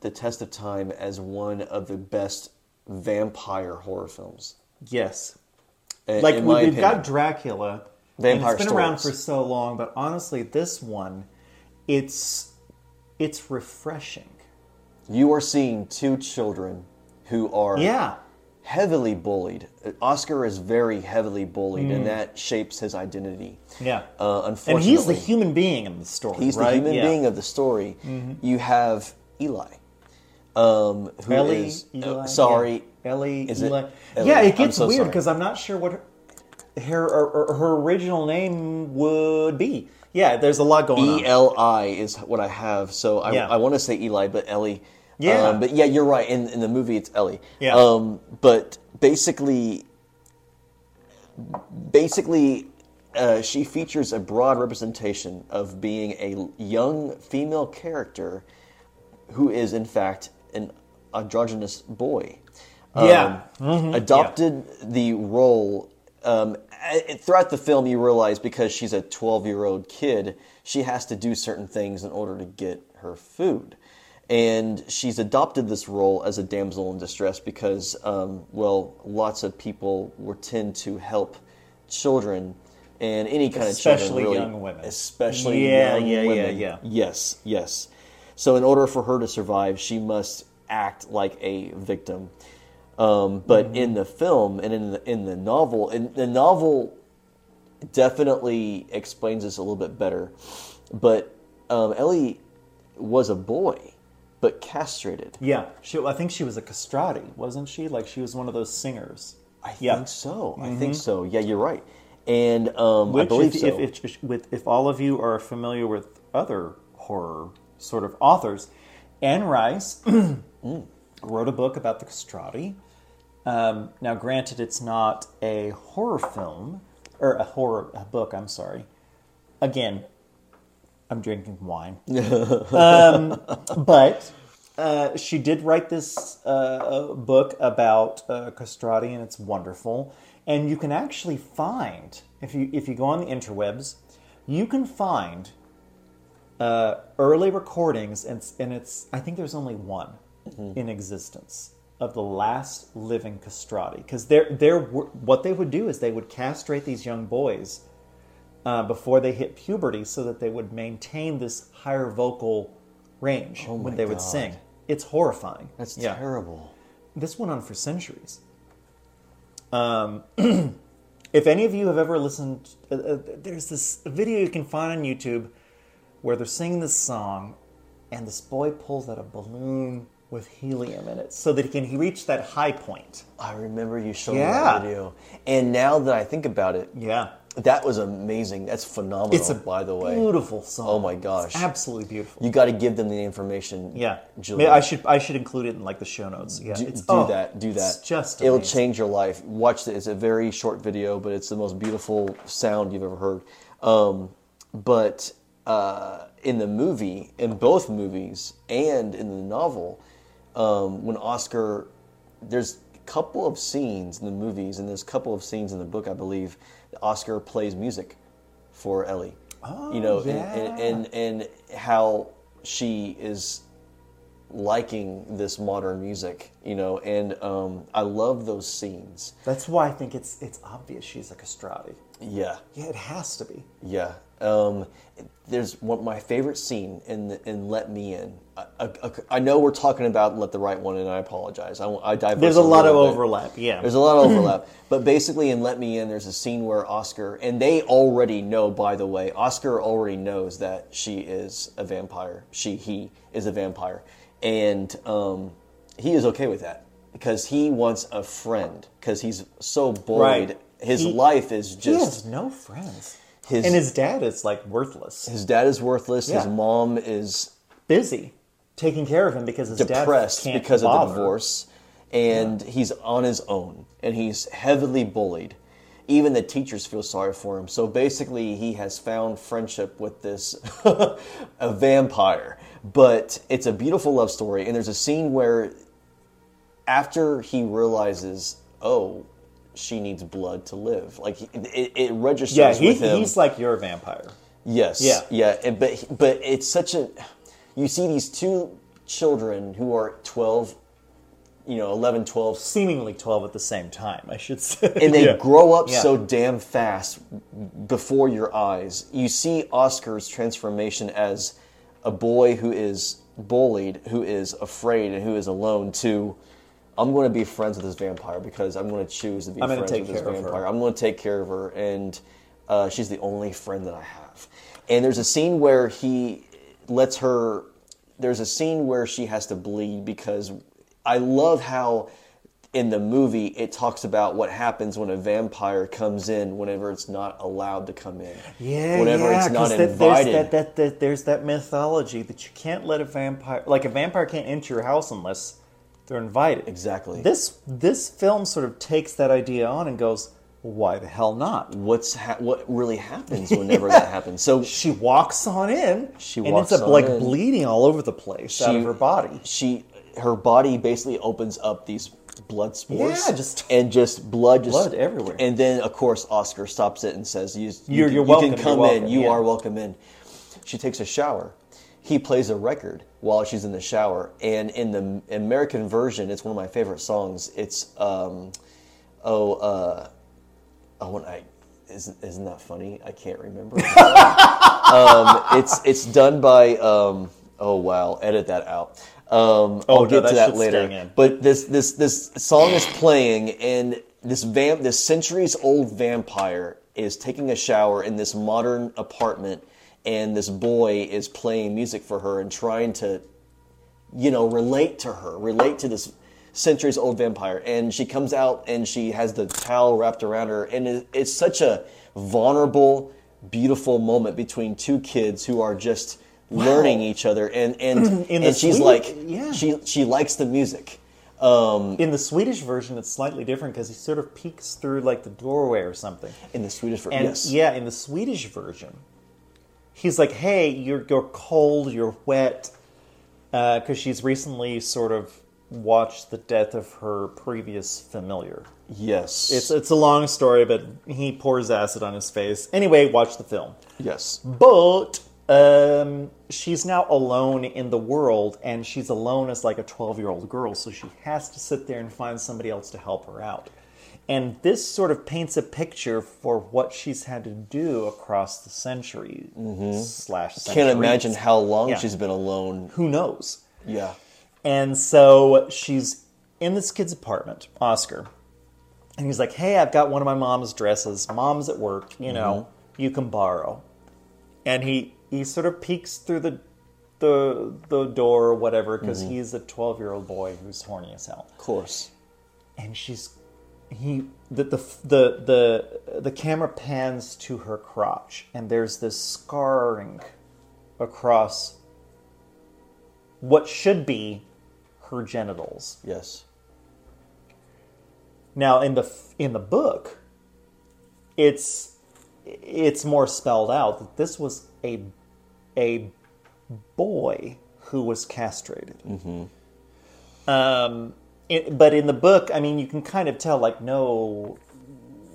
the test of time as one of the best vampire horror films. Yes. i- like we, opinion. got Dracula, Vampire it's been around for so long. But honestly, this one, it's it's refreshing. You are seeing two children who are Yeah, heavily bullied. Oscar is very heavily bullied, and that shapes his identity. Yeah. Uh, and he's the human being in the story. He's right? the human Yeah. Mm-hmm. being of the story. You have Eli, um, who Ellie, is- Eli, uh, sorry, yeah. Ellie, Is it Eli. Ellie? Yeah, it gets so weird because I'm not sure what her, her her her original name would be. Yeah, there's a lot going on. E L I is what I have. So I, Yeah. I want to say Eli, but Ellie. Yeah. Um, but yeah, you're right. In in the movie, it's Ellie. Yeah. Um, but basically, basically, uh, she features a broad representation of being a young female character who is in fact an androgynous boy. Yeah. Um, adopted the role. Um, throughout the film, you realize because she's a 12 year old kid, she has to do certain things in order to get her food. And she's adopted this role as a damsel in distress because, um, well, lots of people were tend to help children and any kind Especially of children, really, young women. especially Yeah, yeah, yeah, yeah. Yes, yes. So in order for her to survive, she must act like a victim. Um, but Mm-hmm. in the film and in the in the novel, in the novel definitely explains this a little bit better. But um, Ellie was a boy, but castrated. Yeah, she, I think she was a castrati, wasn't she? Like she was one of those singers. I Yeah. think so. I think so. Yeah, you're right. And um, I believe if, so. if, if, with, if all of you are familiar with other horror sort of authors, Anne Rice wrote a book about the castrati. Um, now, granted, it's not a horror film or a horror a book. I'm sorry. Again, I'm drinking wine, um, but uh, she did write this uh, book about uh, castrati, and it's wonderful. And you can actually find if you if you go on the interwebs, you can find uh, early recordings, and, and it's I think there's only one in existence of the last living castrati because they're they're what they would do is they would castrate these young boys uh, before they hit puberty so that they would maintain this higher vocal range when my they would sing. It's horrifying. That's Yeah. terrible. This went on for centuries. Um, if any of you have ever listened, uh, uh, there's this video you can find on YouTube where they're singing this song, and this boy pulls out a balloon with helium in it so that he can reach that high point. I remember you showing me Yeah. that video. And now that I think about it, Yeah. that was amazing. That's phenomenal, It's a by the way. beautiful song. Oh my gosh. It's absolutely beautiful. You got to give them the information. Yeah, Julie. I should I should include it in like the show notes. Yeah, do, it's, do oh, that. Do that. It's just it'll change your life. Watch it. It's a very short video, but it's the most beautiful sound you've ever heard. Um, but uh, in the movie, in both movies, and in the novel, um, when Oscar, there's a couple of scenes in the movies, and there's a couple of scenes in the book, I believe. Oscar plays music for Ellie. Oh, you know, and- yeah. and, and and how she is liking this modern music, you know, and um, I love those scenes. That's why I think it's it's obvious she's a castrati. Yeah, Yeah, it has to be. yeah. Um, there's one my favorite scene in the, in Let Me In. I, I, I know we're talking about Let the Right One, and I apologize. I, I diverse There's a lot of bit. overlap. Yeah, There's a lot of overlap. but basically, in Let Me In, there's a scene where Oscar, and they already know, by the way, Oscar already knows that she is a vampire. She, he is a vampire. And um, he is okay with that because he wants a friend because he's so bullied. Right. His He- life is just he has no friends, His- and his dad is like worthless, His dad is worthless. His mom is busy, taking care of him because his depressed dad can't because of the divorce, and he's on his own, and he's heavily bullied. Even the teachers feel sorry for him. So basically, he has found friendship with this a vampire. But it's a beautiful love story, and there's a scene where, after he realizes, oh, she needs blood to live, like it, it registers Yeah, he, with him. he's like you're a vampire. Yes. Yeah. Yeah. and- But but it's such a. You see these two children who are twelve, you know, 11, 12, Seemingly twelve at the same time, I should say. and they Yeah. grow up Yeah. so damn fast before your eyes. You see Oscar's transformation as a boy who is bullied, who is afraid, and who is alone to I'm going to be friends with this vampire because I'm going to choose to be I'm gonna friends take with this care of her. vampire. I'm going to take care of her, and uh, she's the only friend that I have. And there's a scene where he lets her. There's a scene where she has to bleed because I love how in the movie it talks about what happens when a vampire comes in whenever it's not allowed to come in. Yeah, whenever yeah, it's not 'cause that- invited. There's that, that, that, there's that mythology that you can't let a vampire, like a vampire, can't enter your house unless they're invited. Exactly. This this film sort of takes that idea on and goes, why the hell not? What's ha- what really happens whenever that happens? So She walks on in. She and walks ends up like in. bleeding all over the place out of her body. she her body basically opens up these blood spores Yeah, just- and just blood just Blood everywhere. and then of course oscar stops it and says you, you, You're- can- you're you welcome, can come welcome, in you yeah. are welcome in she takes a shower he plays a record while she's in the shower. And in the american version it's one of my favorite songs. It's um oh uh oh when i isn't, isn't that funny? I can't remember. Um, it's it's done by um, oh wow, edit that out. Um, Oh, I'll get that to that shit's later. But this this this song is playing, and this vamp, this centuries old vampire is taking a shower in this modern apartment, and this boy is playing music for her and trying to, you know, relate to her, relate to this centuries old vampire. And she comes out and she has the towel wrapped around her, and it's such a vulnerable, beautiful moment between two kids who are just learning each other, and and and she's like, yeah. she she likes the music. Um, In the Swedish version, it's slightly different because he sort of peeks through like the doorway or something. in the Swedish version, yes, yeah, in the Swedish version, he's like, "Hey, you're you're cold, you're wet," because she's recently sort of watched the death of her previous familiar. yes, It's it's a long story, but he pours acid on his face. Anyway, watch the film. yes, But um, she's now alone in the world, and she's alone as like a 12 year old girl, so she has to sit there and find somebody else to help her out. And this sort of paints a picture for what she's had to do across the century mm-hmm. slash. Can't imagine how long Yeah. she's been alone. Who knows? Yeah, And so she's in this kid's apartment, Oscar. And he's like, Hey, I've got one of my mom's dresses. Mom's at work, you mm-hmm. know, you can borrow. And he, he sort of peeks through the the the door or whatever, because mm-hmm. he's a twelve year old boy who's horny as hell. of course. And she's he the, the the the the camera pans to her crotch and there's this scarring across what should be her genitals. Yes, Now in the in the book, it's it's more spelled out that this was a a boy who was castrated. Mm-hmm. Um, it, but in the book, I mean, you can kind of tell like no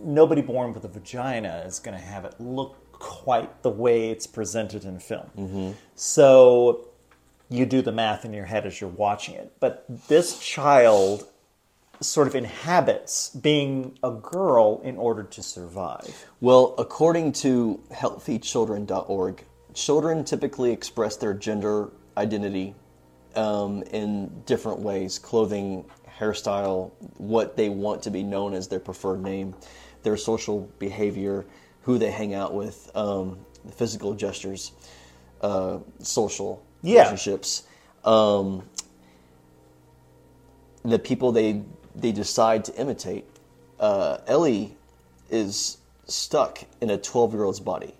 nobody born with a vagina is going to have it look quite the way it's presented in film. So you do the math in your head as you're watching it. But this child sort of inhabits being a girl in order to survive. Well, according to healthychildren.org, children typically express their gender identity um, in different ways clothing, hairstyle, what they want to be known as their preferred name, their social behavior, who they hang out with, um, physical gestures, uh, social Yeah. relationships. Um, the people they they decide to imitate. Uh, Ellie is stuck in a twelve year old's body,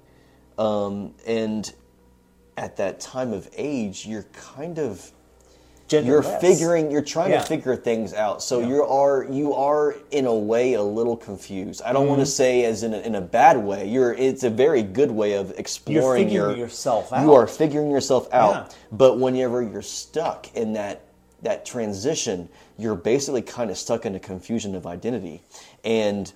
um, and at that time of age, you're kind of you're Genderless. figuring you're trying Yeah. to figure things out so you are you are in a way a little confused i don't want Mm-hmm. to say as in a, in a bad way you're it's a very good way of exploring figuring your, yourself you are figuring yourself out Yeah. but whenever you're stuck in that that transition you're basically kind of stuck in a confusion of identity and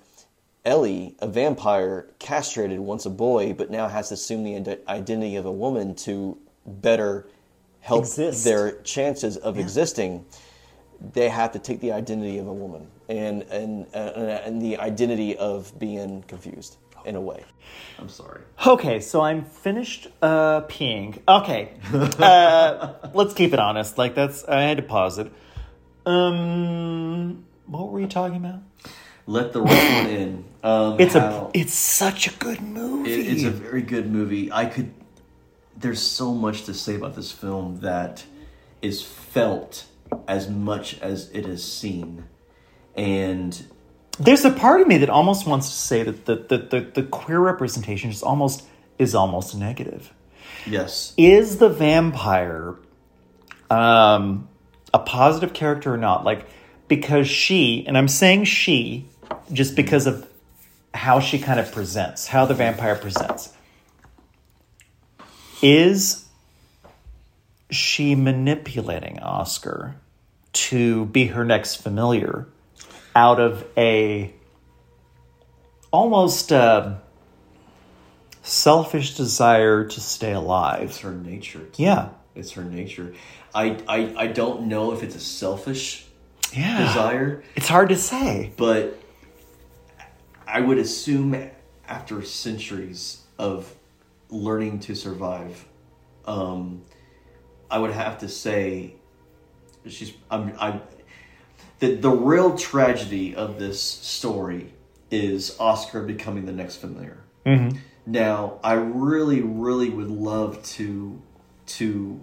Ellie, a vampire, castrated once a boy, but now has to assume the ide- identity of a woman to better help Exist. their chances of existing. They have to take the identity of a woman and and uh, and the identity of being confused in a way. I'm sorry. Okay, so I'm finished uh, peeing. Okay, uh, let's keep it honest. Like that's I had to pause it. Um, what were you talking about? Let the right one in. Um, It's a it's such a good movie. It, it's a very good movie. I could. There's so much to say about this film that is felt as much as it is seen, and There's a part of me that almost wants to say that the the, the, the queer representation is almost is almost negative. yes, Is the vampire um, a positive character or not? Like because she, and I'm saying she, just because of how she kind of presents, how the vampire presents. Is she manipulating Oscar to be her next familiar out of a almost uh, selfish desire to stay alive? it's her nature. too. Yeah. it's her nature. I, I I don't know if it's a selfish Yeah. desire, It's hard to say. but I would assume after centuries of learning to survive, um, I would have to say she's I'm I'm the the real tragedy of this story is Oscar becoming the next familiar. Mm-hmm. Now, I really, really would love to to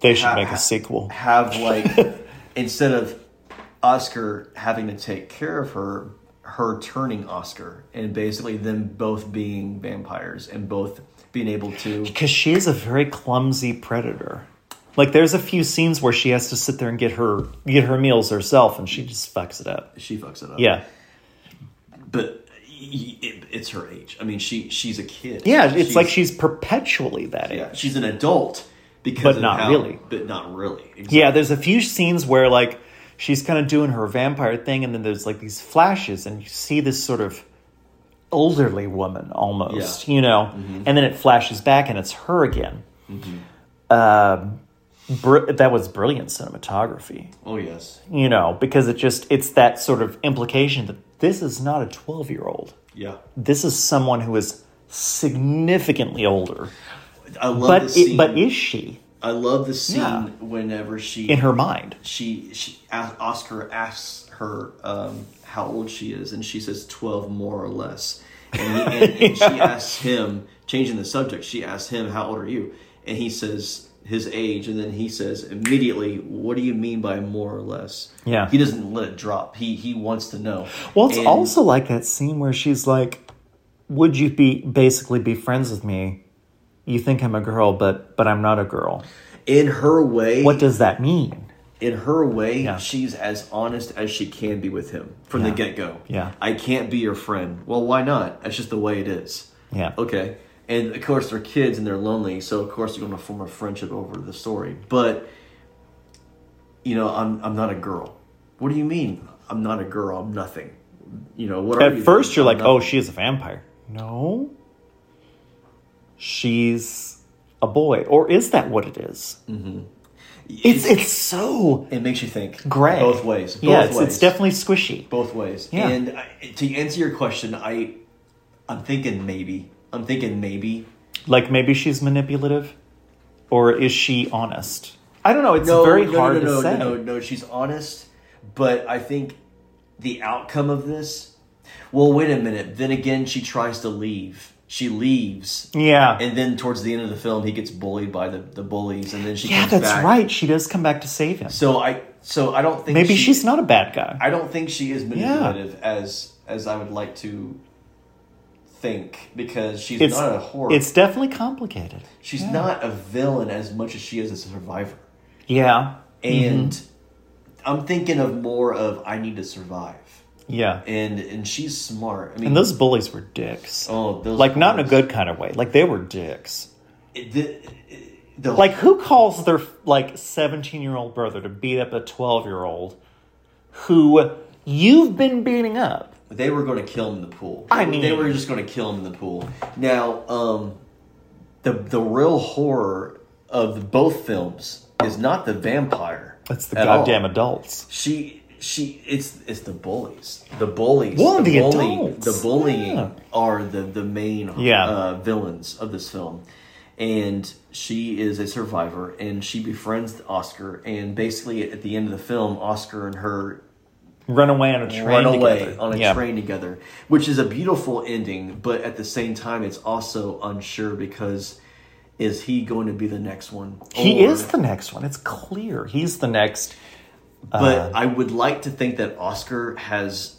They should Ha- make a sequel. have like instead of Oscar having to take care of her, her turning Oscar, and basically them both being vampires and both being able to. Because she is a very clumsy predator. Like there's a few scenes where she has to sit there and get her get her meals herself, and she just fucks it up. She fucks it up. Yeah, but it, it's her age. I mean, she she's a kid. yeah. It's like she's perpetually that age. yeah, she's an adult because But not how- really. But not really. Exactly. Yeah, there's a few scenes where like she's kind of doing her vampire thing, and then there's like these flashes, and you see this sort of elderly woman almost, Yeah. you know, and then it flashes back, and it's her again. Um, br- that was brilliant cinematography, Oh yes. you know, because it just it's that sort of implication that this is not a 12 year old. Yeah. This is someone who is significantly older. I love But it, but is she I love the scene Yeah. whenever she in her mind? she, she Oscar asks her um, how old she is, and she says twelve more or less. And, he, and, and she asks him, changing the subject. She asks him, "How old are you?" And he says his age, and then he says immediately, "What do you mean by more or less?" Yeah. he doesn't let it drop. He he wants to know. Well, it's And- also like that scene where she's like, "Would you be basically be friends with me? You think I'm a girl, but but I'm not a girl. in her way. What does that mean?" in her way, Yeah. she's as honest as she can be with him from the get go. Yeah. I can't be your friend. Well, why not? That's just the way it is. Yeah. Okay. And of course, they're kids and they're lonely, so of course, they're going to form a friendship over the story. But, you know, I'm, I'm not a girl. What do you mean? I'm not a girl. I'm nothing. You know, what are At you? first, you're I'm like, "Oh, she is a vampire." No, she's a boy, or is that what it is? Mm-hmm. It's it's so It makes you think. gray. Both ways. Both yeah, it's, ways. it's definitely squishy. both ways. Yeah. And I, to answer your question, I, I'm thinking maybe. I'm thinking maybe. Like maybe she's manipulative, or is she honest? I don't know. It's No, very no, hard no, to say. no, no, no. She's honest, but I think the outcome of this. Well, wait a minute. Then again, she tries to leave. She leaves, Yeah, and then towards the end of the film, he gets bullied by the, the bullies, and then she yeah, that's back. right. She does come back to save him. So I, so I don't think Maybe she- she's not a bad guy. I don't think she is manipulative as as I would like to think because she's it's not a horror. it's definitely complicated. she's not a villain as much as she is a survivor. Yeah, And Mm-hmm. I'm thinking of more of I need to survive. Yeah. And and she's smart. I mean And those bullies were dicks. oh those like not in a good kind of way. Like they were dicks. It- the, the, Like who calls their like seventeen year old brother to beat up a twelve year old who you've been beating up? they were going to kill him in the pool. I mean, they were just going to kill him in the pool. Now, um, the the real horror of both films is not the vampire. That's the at all. goddamn adults. She she it's it's the bullies. The bullies. Well, the bully- adults. The bullying Yeah. are the the main Yeah. uh, villains of this film. and she is a survivor, and she befriends Oscar, and basically at the end of the film, Oscar and her Run away on a train run away together. on a Yeah. train together, which is a beautiful ending, but at the same time, it's also unsure because is he going to be the next one? He is the next one. It's clear. He's the next. But uh, I would like to think that Oscar has.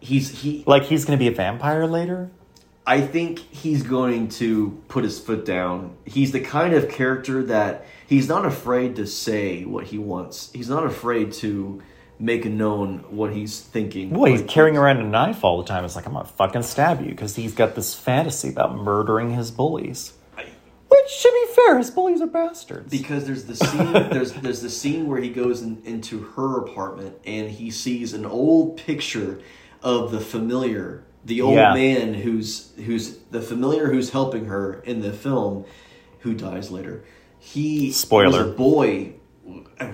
He's he. Like he's going to be a vampire later. I think he's going to put his foot down. He's the kind of character that he's not afraid to say what he wants. He's not afraid to make known what he's thinking. Boy, he's carrying around a knife all the time. It's like I'm gonna fucking stab you because he's got this fantasy about murdering his bullies. Which, to be fair, his bullies are bastards. because there's the scene there's there's the scene where he goes in, into her apartment and he sees an old picture of the familiar the old Yeah. man who's who's the familiar who's helping her in the film who dies later he Spoiler. was a boy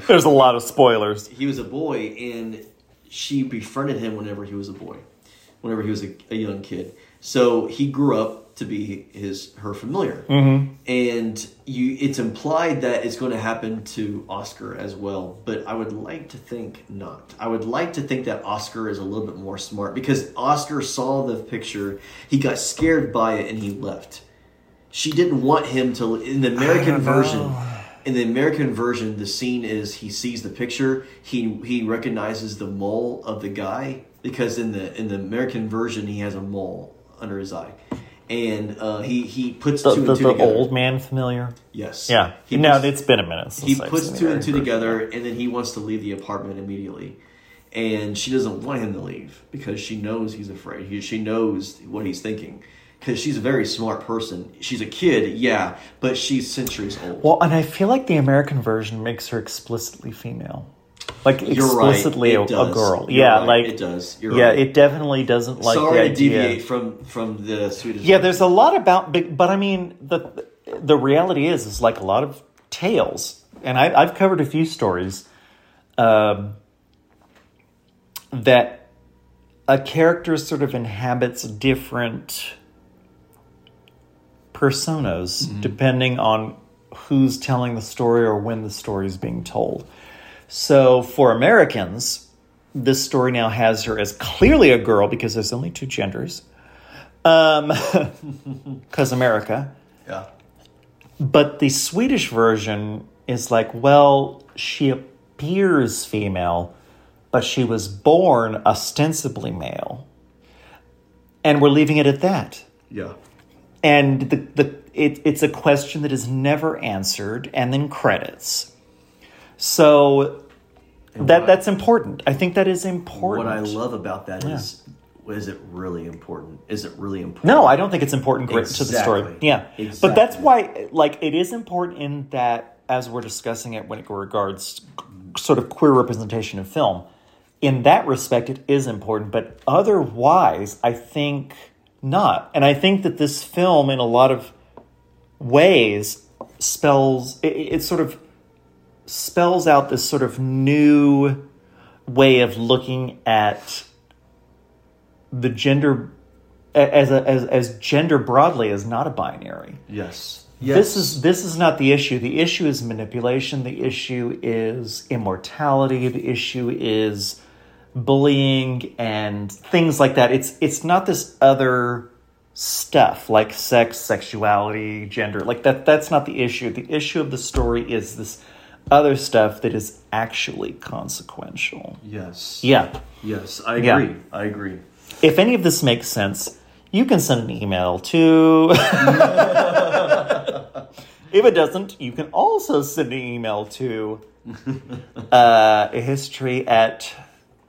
There's a lot of spoilers. he was a boy and she befriended him whenever he was a boy whenever he was a, a young kid so he grew up to be his her familiar Mm-hmm. and you it's implied that it's going to happen to oscar as well but i would like to think not i would like to think that oscar is a little bit more smart because oscar saw the picture he got scared by it and he left she didn't want him to in the american know. version in the American version, the scene is he sees the picture, he he recognizes the mole of the guy because in the in the American version he has a mole under his eye, and uh, he he puts The, two the, and two the together. old man familiar. yes, Yeah. He no, puts- it's been a minute. Since he puts two and two together, and then he wants to leave the apartment immediately. And she doesn't want him to leave because she knows he's afraid. He, she knows what he's thinking because she's a very smart person. She's a kid, yeah, but she's centuries old. Well, and I feel like the American version makes her explicitly female. Like right, explicitly it a, a girl. You're yeah, right, like it does. You're yeah, right. it definitely doesn't like Sorry to deviate from from the Swedish. Yeah, there's a lot about, but, but I mean, the the reality is, is like a lot of tales, and I, I've covered a few stories um, that a character sort of inhabits different personas depending on who's telling the story or when the story is being told. So for Americans, this story now has her as clearly a girl because there's only two genders. Um, because America. Yeah. But the Swedish version is like, well, she appears female, but she was born ostensibly male. And we're leaving it at that. Yeah. And the, the it, it's a question that is never answered, and then credits. So that what- that's important. I think that is important. What I love about that is, is it really important? Is it really important? No, I don't think it's important grit to the story. Exactly. Yeah, but that's why, like, it is important in that as we're discussing it when it regards sort of queer representation of film. In that respect, it is important, but otherwise, I think not. And I think that this film, in a lot of ways, spells it, it sort of spells out this sort of new way of looking at the gender as a, as as gender broadly as not a binary. Yes. This is this is not the issue. The issue is manipulation. The issue is immortality. The issue is bullying and things like that. It's it's not this other stuff like sex, sexuality, gender. Like that that's not the issue. The issue of the story is this other stuff that is actually consequential. Yes. Yeah. Yes. I Yeah. agree. I agree. If any of this makes sense, you can send an email to. if it doesn't, you can also send an email to uh, a history at.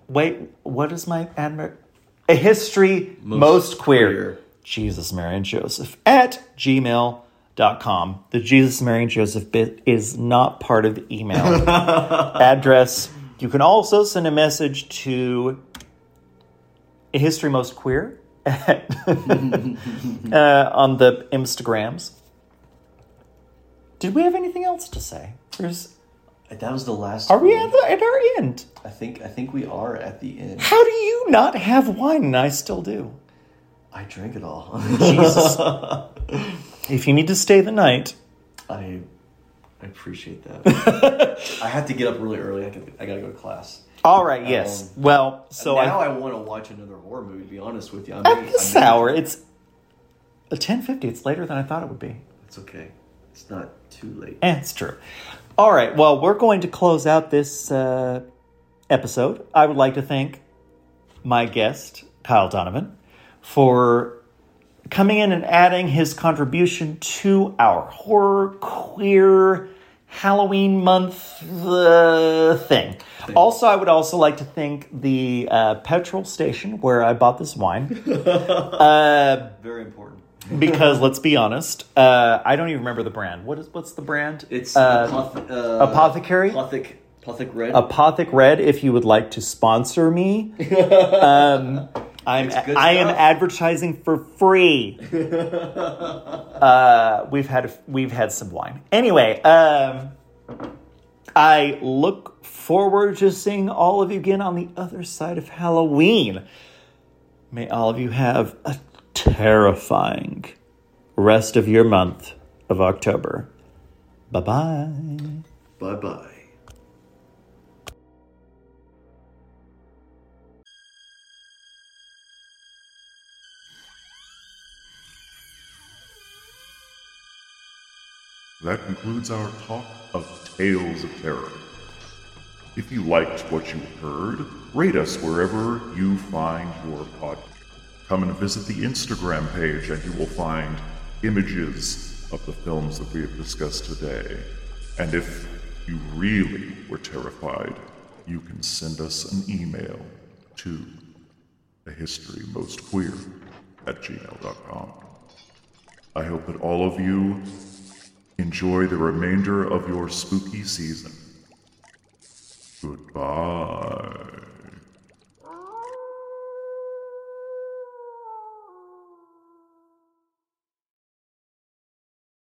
Wait, what is my admir? A history most, queer. queer. Jesus, Mary, and Joseph at gmail.com. The Jesus, Mary, and Joseph bit is not part of the email address. You can also send a message to history most queer uh, on the Instagrams. Did we have anything else to say? There's, That was the last. are we at, the, at our end? I think. I think we are at the end. How do you not have wine and I still do? I drank it all. Jesus. If you need to stay the night, I, I appreciate that. I have to get up really early. I, got I gotta go to class. all right. Yes. Um, well, so now I, I, want to watch another horror movie. To be honest with you, I may, at this I hour, it's a ten fifty. It's later than I thought it would be. It's okay. It's not too late. Eh, it's true. All right. Well, we're going to close out this uh, episode. I would like to thank my guest, Kyle Donovan, for coming in and adding his contribution to our horror queer Halloween month uh, thing. Also, I would also like to thank the uh, petrol station where I bought this wine. uh, Very important. because let's be honest, uh, I don't even remember the brand. What is what's the brand? It's uh, apoth- uh, Apothecary? Apothic, apothic red. Apothic Red. If you would like to sponsor me, um, I'm I am advertising for free. uh, we've had we've had some wine. Anyway, um, I look forward to seeing all of you again on the other side of Halloween. May all of you have a terrifying rest of your month of October. Bye bye. bye bye. That concludes our talk of Tales of Terror. If you liked what you heard, rate us wherever you find your podcast. Come and visit the Instagram page and you will find images of the films that we have discussed today. And if you really were terrified, you can send us an email to thehistorymostqueer history most queer at gmail.com. I hope that all of you enjoy the remainder of your spooky season. Goodbye.